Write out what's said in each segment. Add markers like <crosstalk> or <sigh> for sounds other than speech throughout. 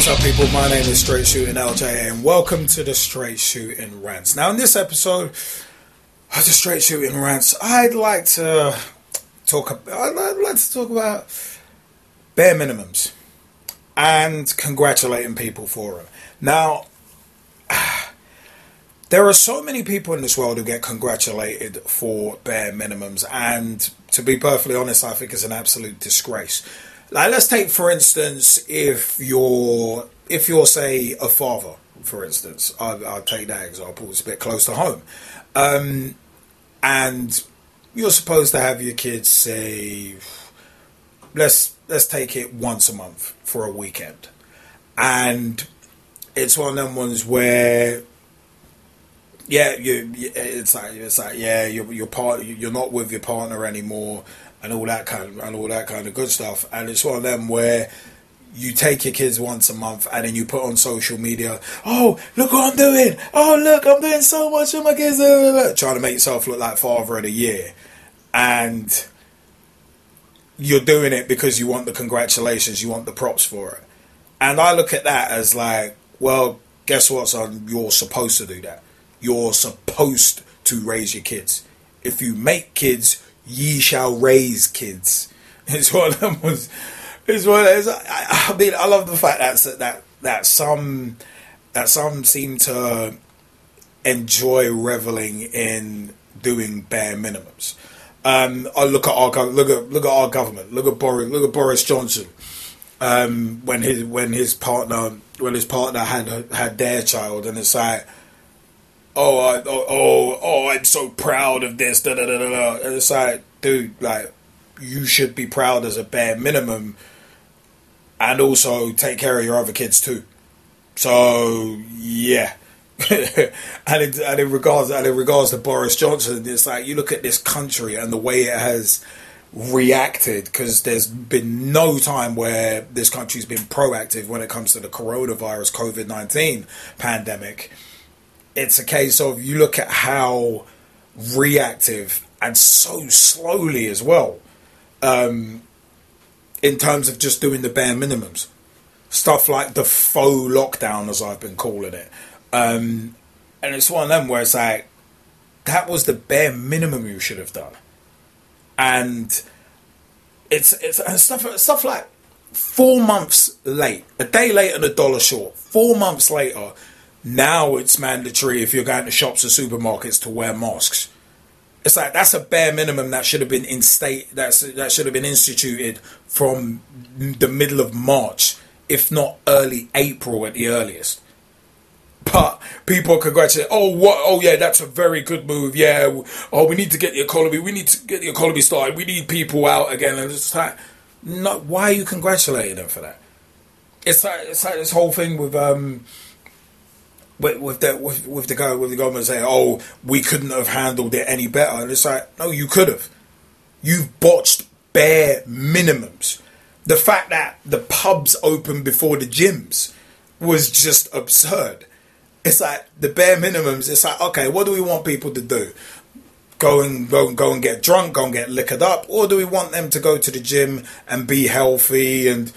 What's up, people? My name is Straight Shooting LJ, and welcome to the Straight Shooting Rants. Now, in this episode of the Straight Shooting Rants, I'd like to talk. I'd like to talk about bare minimums and congratulating people for them. Now, <sighs> there are so many people in this world who get congratulated for bare minimums, and to be perfectly honest, I think it's an absolute disgrace. Like, let's take for instance, if you're if you're say a father, for instance, I'll, I'll take that example. It's a bit close to home, um, and you're supposed to have your kids say, let's let's take it once a month for a weekend, and it's one of them ones where yeah, you, it's like it's like yeah, you're your part, you're not with your partner anymore and all that kind of, and all that kind of good stuff. And it's one of them where you take your kids once a month and then you put on social media, oh, look what I'm doing. Oh, look, I'm doing so much with my kids. Trying to make yourself look like father of the year. And you're doing it because you want the congratulations, you want the props for it. And I look at that as like, well, guess what, son? You're supposed to do that. You're supposed to raise your kids. If you make kids, ye shall raise kids. <laughs> It's one of them was. It's one. It's, I, I mean, I love the fact that that that some that some seem to enjoy reveling in doing bare minimums. Um, I look at our look at look at our government. Look at Boris. Look at Boris Johnson. Um, when his when his partner when his partner had had their child, and it's like, oh, oh, oh, oh, I'm so proud of this. Da, da, da, da, da. And it's like, dude, like, you should be proud as a bare minimum and also take care of your other kids too. So, yeah. <laughs> and, in, and in regards and in regards to Boris Johnson, it's like you look at this country and the way it has reacted because there's been no time where this country's been proactive when it comes to the coronavirus COVID nineteen pandemic. It's a case of you look at how reactive and so slowly as well. Um, in terms of just doing the bare minimums, stuff like the faux lockdown, as I've been calling it, um, and it's one of them where it's like that was the bare minimum you should have done, and it's it's and stuff stuff like four months late, a day late and a dollar short. Four months later, now it's mandatory if you're going to shops or supermarkets to wear masks it's like that's a bare minimum that should have been in state that's that should have been instituted from the middle of March, if not early April at the earliest. But people congratulate. Oh, what? Oh, yeah, that's a very good move. Yeah. Oh, we need to get the economy. We need to get the economy started. We need people out again. And it's like, not. Why are you congratulating them for that? It's like it's like this whole thing with um with, with the with, with the guy with the government saying, "Oh, we couldn't have handled it any better," and it's like, no, you could have. You've botched bare minimums. The fact that the pubs open before the gyms was just absurd. It's like the bare minimums. It's like, okay, what do we want people to do? Go and go and go and get drunk, go and get liquored up, or do we want them to go to the gym and be healthy and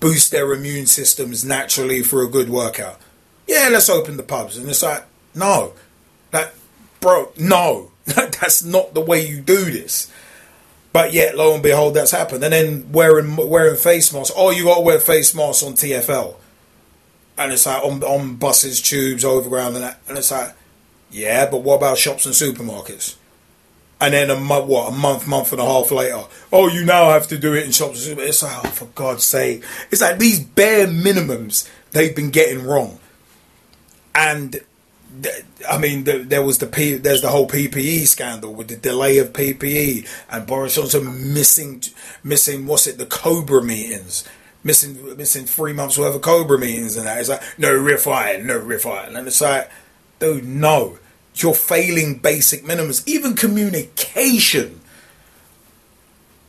boost their immune systems naturally for a good workout? Yeah, let's open the pubs. And it's like, no, that, bro, no, <laughs> that's not the way you do this. But yet, lo and behold, that's happened. And then wearing wearing face masks. Oh, you got to wear face masks on TFL, and it's like on on buses, tubes, overground, and that. And it's like, yeah, but what about shops and supermarkets? And then a month, what a month, month and a half later, oh, you now have to do it in shops. It's like, oh, for God's sake! It's like these bare minimums they've been getting wrong and I mean, there was the P, there's the whole PPE scandal with the delay of PPE and Boris Johnson missing missing what's it the Cobra meetings, missing missing three months worth of Cobra meetings and that. It's like no refine, no refine, and it's like, dude, no, you're failing basic minimums, even communication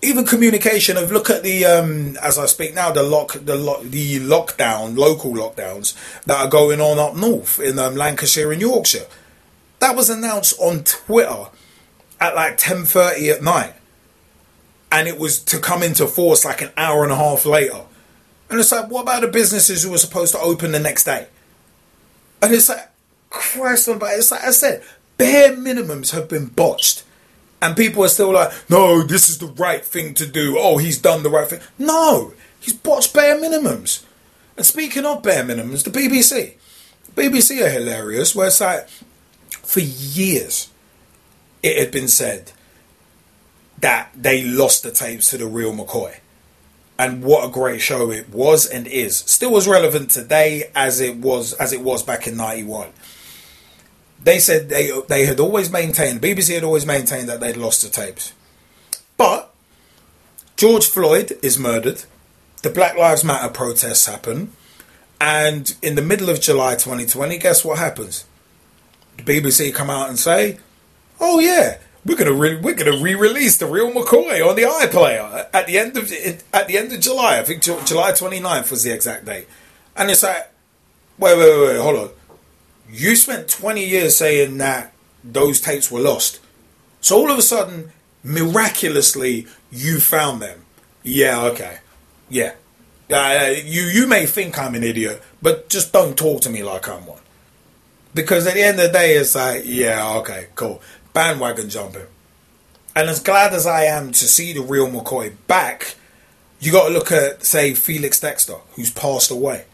even communication of look at the um, as I speak now the lock the lock the lockdown local lockdowns that are going on up north in um, Lancashire and Yorkshire. That was announced on Twitter at like ten thirty at night, and it was to come into force like an hour and a half later. And it's like, what about the businesses who were supposed to open the next day? And it's like, Christ but it's like I said, bare minimums have been botched. And people are still like, no, this is the right thing to do. Oh, he's done the right thing. No, he's botched bare minimums. And speaking of bare minimums, the BBC. BBC are hilarious, where it's like, for years, it had been said that they lost the tapes to the real McCoy. And what a great show it was and is. Still as relevant today as it was as it was back in ninety one. They said they they had always maintained BBC had always maintained that they'd lost the tapes. But George Floyd is murdered. The Black Lives Matter protests happen. And in the middle of July 2020, guess what happens? The BBC come out and say, "Oh yeah, we're gonna re- we're gonna re-release the real McCoy on the iPlayer at the end of at the end of July. I think July 29th was the exact date." And it's like, wait, wait, wait, wait hold on. You spent 20 years saying that those tapes were lost. So all of a sudden, miraculously, you found them. Yeah, okay. Yeah. Uh, you you may think I'm an idiot, but just don't talk to me like I'm one. Because at the end of the day, it's like, yeah, okay, cool. Bandwagon jumping. And as glad as I am to see the real McCoy back, you got to look at, say, Felix Dexter, who's passed away.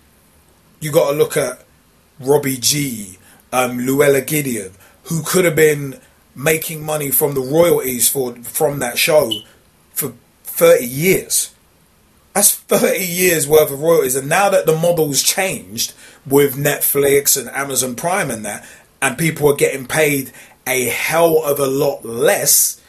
You got to look at Robbie Gee, um, Llewella Gideon, who could have been making money from the royalties for from that show for 30 years. That's 30 years worth of royalties. And now that the model's changed with Netflix and Amazon Prime and that, and people are getting paid a hell of a lot less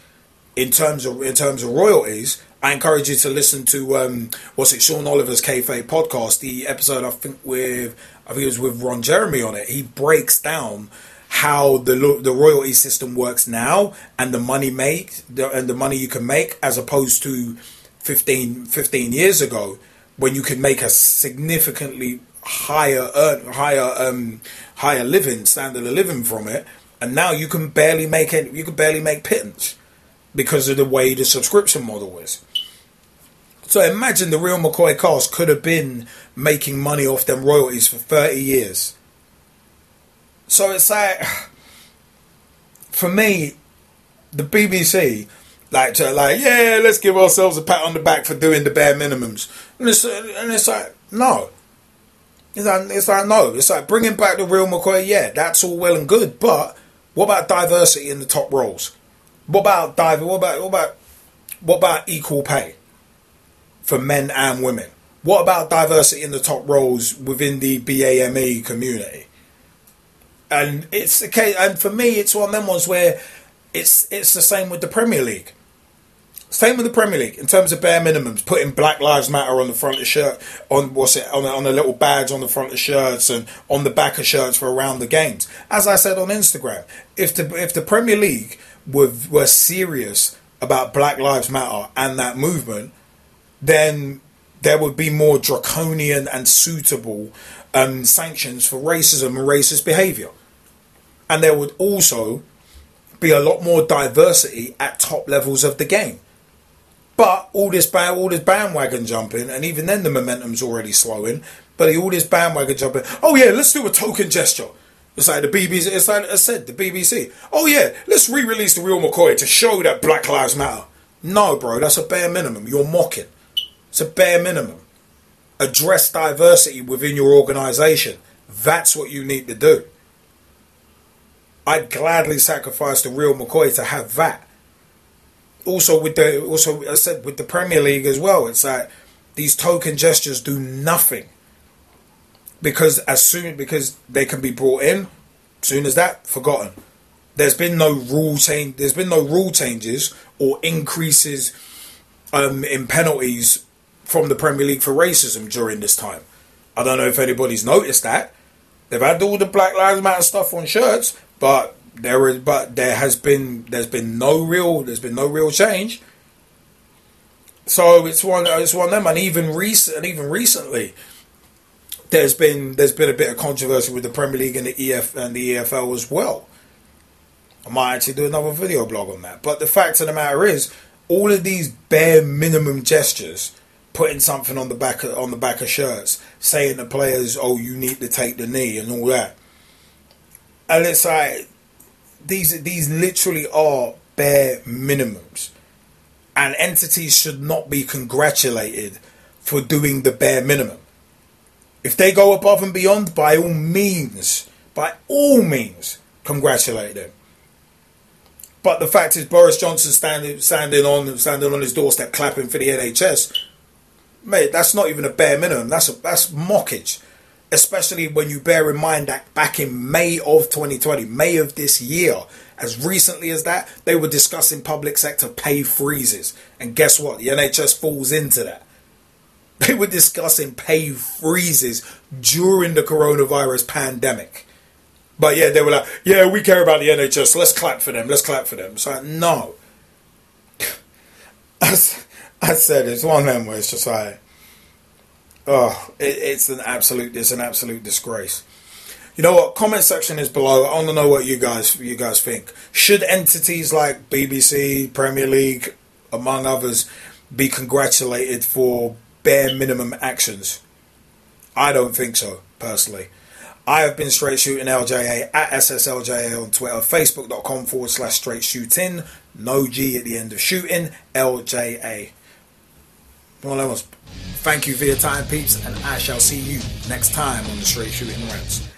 in terms of in terms of royalties, I encourage you to listen to um, what's it, Sean Oliver's Kayfabe podcast, the episode I think with I think it was with Ron Jeremy on it. He breaks down how the the royalty system works now and the money make the, and the money you can make as opposed to 15, 15 years ago when you could make a significantly higher earn, higher um, higher living standard of living from it and now you can barely make it you can barely make pittance because of the way the subscription model is so imagine the real McCoy cast could have been making money off them royalties for 30 years. So it's like <sighs> for me the BBC like like yeah let's give ourselves a pat on the back for doing the bare minimums. And it's, and it's like no. It's like, it's like no. It's like bringing back the real McCoy yeah that's all well and good but what about diversity in the top roles what about diver what about what about what about equal pay for men and women? What about diversity in the top roles within the BAME community? And it's okay and for me it's one of them ones where it's it's the same with the Premier League. Same with the Premier League in terms of bare minimums, putting Black Lives Matter on the front of shirt, on what's it, on a, on a little badge on the front of shirts and on the back of shirts for around the games. As I said on Instagram, if the if the Premier League were were serious about Black Lives Matter and that movement, then there would be more draconian and suitable um, sanctions for racism and racist behaviour, and there would also be a lot more diversity at top levels of the game. But all this all this bandwagon jumping, and even then the momentum's already slowing. But all this bandwagon jumping. Oh yeah, let's do a token gesture. It's like the BBC. It's like I said, the BBC. Oh yeah, let's re-release the real McCoy to show that Black Lives Matter. No, bro, that's a bare minimum. You're mocking. It's a bare minimum. Address diversity within your organisation. That's what you need to do. I'd gladly sacrifice the real McCoy to have that also with the also I said with the Premier League as well, it's like these token gestures do nothing because as soon because they can be brought in, soon as that forgotten. There's been no rule change. There's been no rule changes or increases um, in penalties from the Premier League for racism during this time. I don't know if anybody's noticed that. They've had all the Black Lives Matter stuff on shirts, but there is, but there has been there's been no real there's been no real change. So it's one it's one of them, and even recent and even recently, there's been there's been a bit of controversy with the Premier League and the EF and the EFL as well. I might actually do another video blog on that. But the fact of the matter is, all of these bare minimum gestures putting something on the back of, on the back of shirts, saying to players, "Oh, you need to take the knee" and all that. And it's like these these literally are bare minimums, and entities should not be congratulated for doing the bare minimum. If they go above and beyond, by all means, by all means, congratulate them. But the fact is, Boris Johnson standing standing on standing on his doorstep, clapping for the NHS, mate, that's not even a bare minimum. That's a, that's mockage, especially when you bear in mind that back in May of 2020, May of this year, as recently as that, they were discussing public sector pay freezes, and guess what? The NHS falls into that. They were discussing pay freezes during the coronavirus pandemic. But yeah, they were like, yeah, we care about the NHS, so let's clap for them, let's clap for them. So like, no. <laughs> I said, it's one of them where it's just like, oh, it, it's an absolute, it's an absolute disgrace. You know what? Comment section is below. I want to know what you guys, you guys think. Should entities like BBC, Premier League, among others, be congratulated for bare minimum actions? I don't think so, personally. I have been straight shooting LJA at SSLJA on Twitter, facebook.com forward slash straight shooting, no G at the end of shooting, LJA. Well, that was. Thank you for your time, peeps, and I shall see you next time on the Straight Shooting Rants.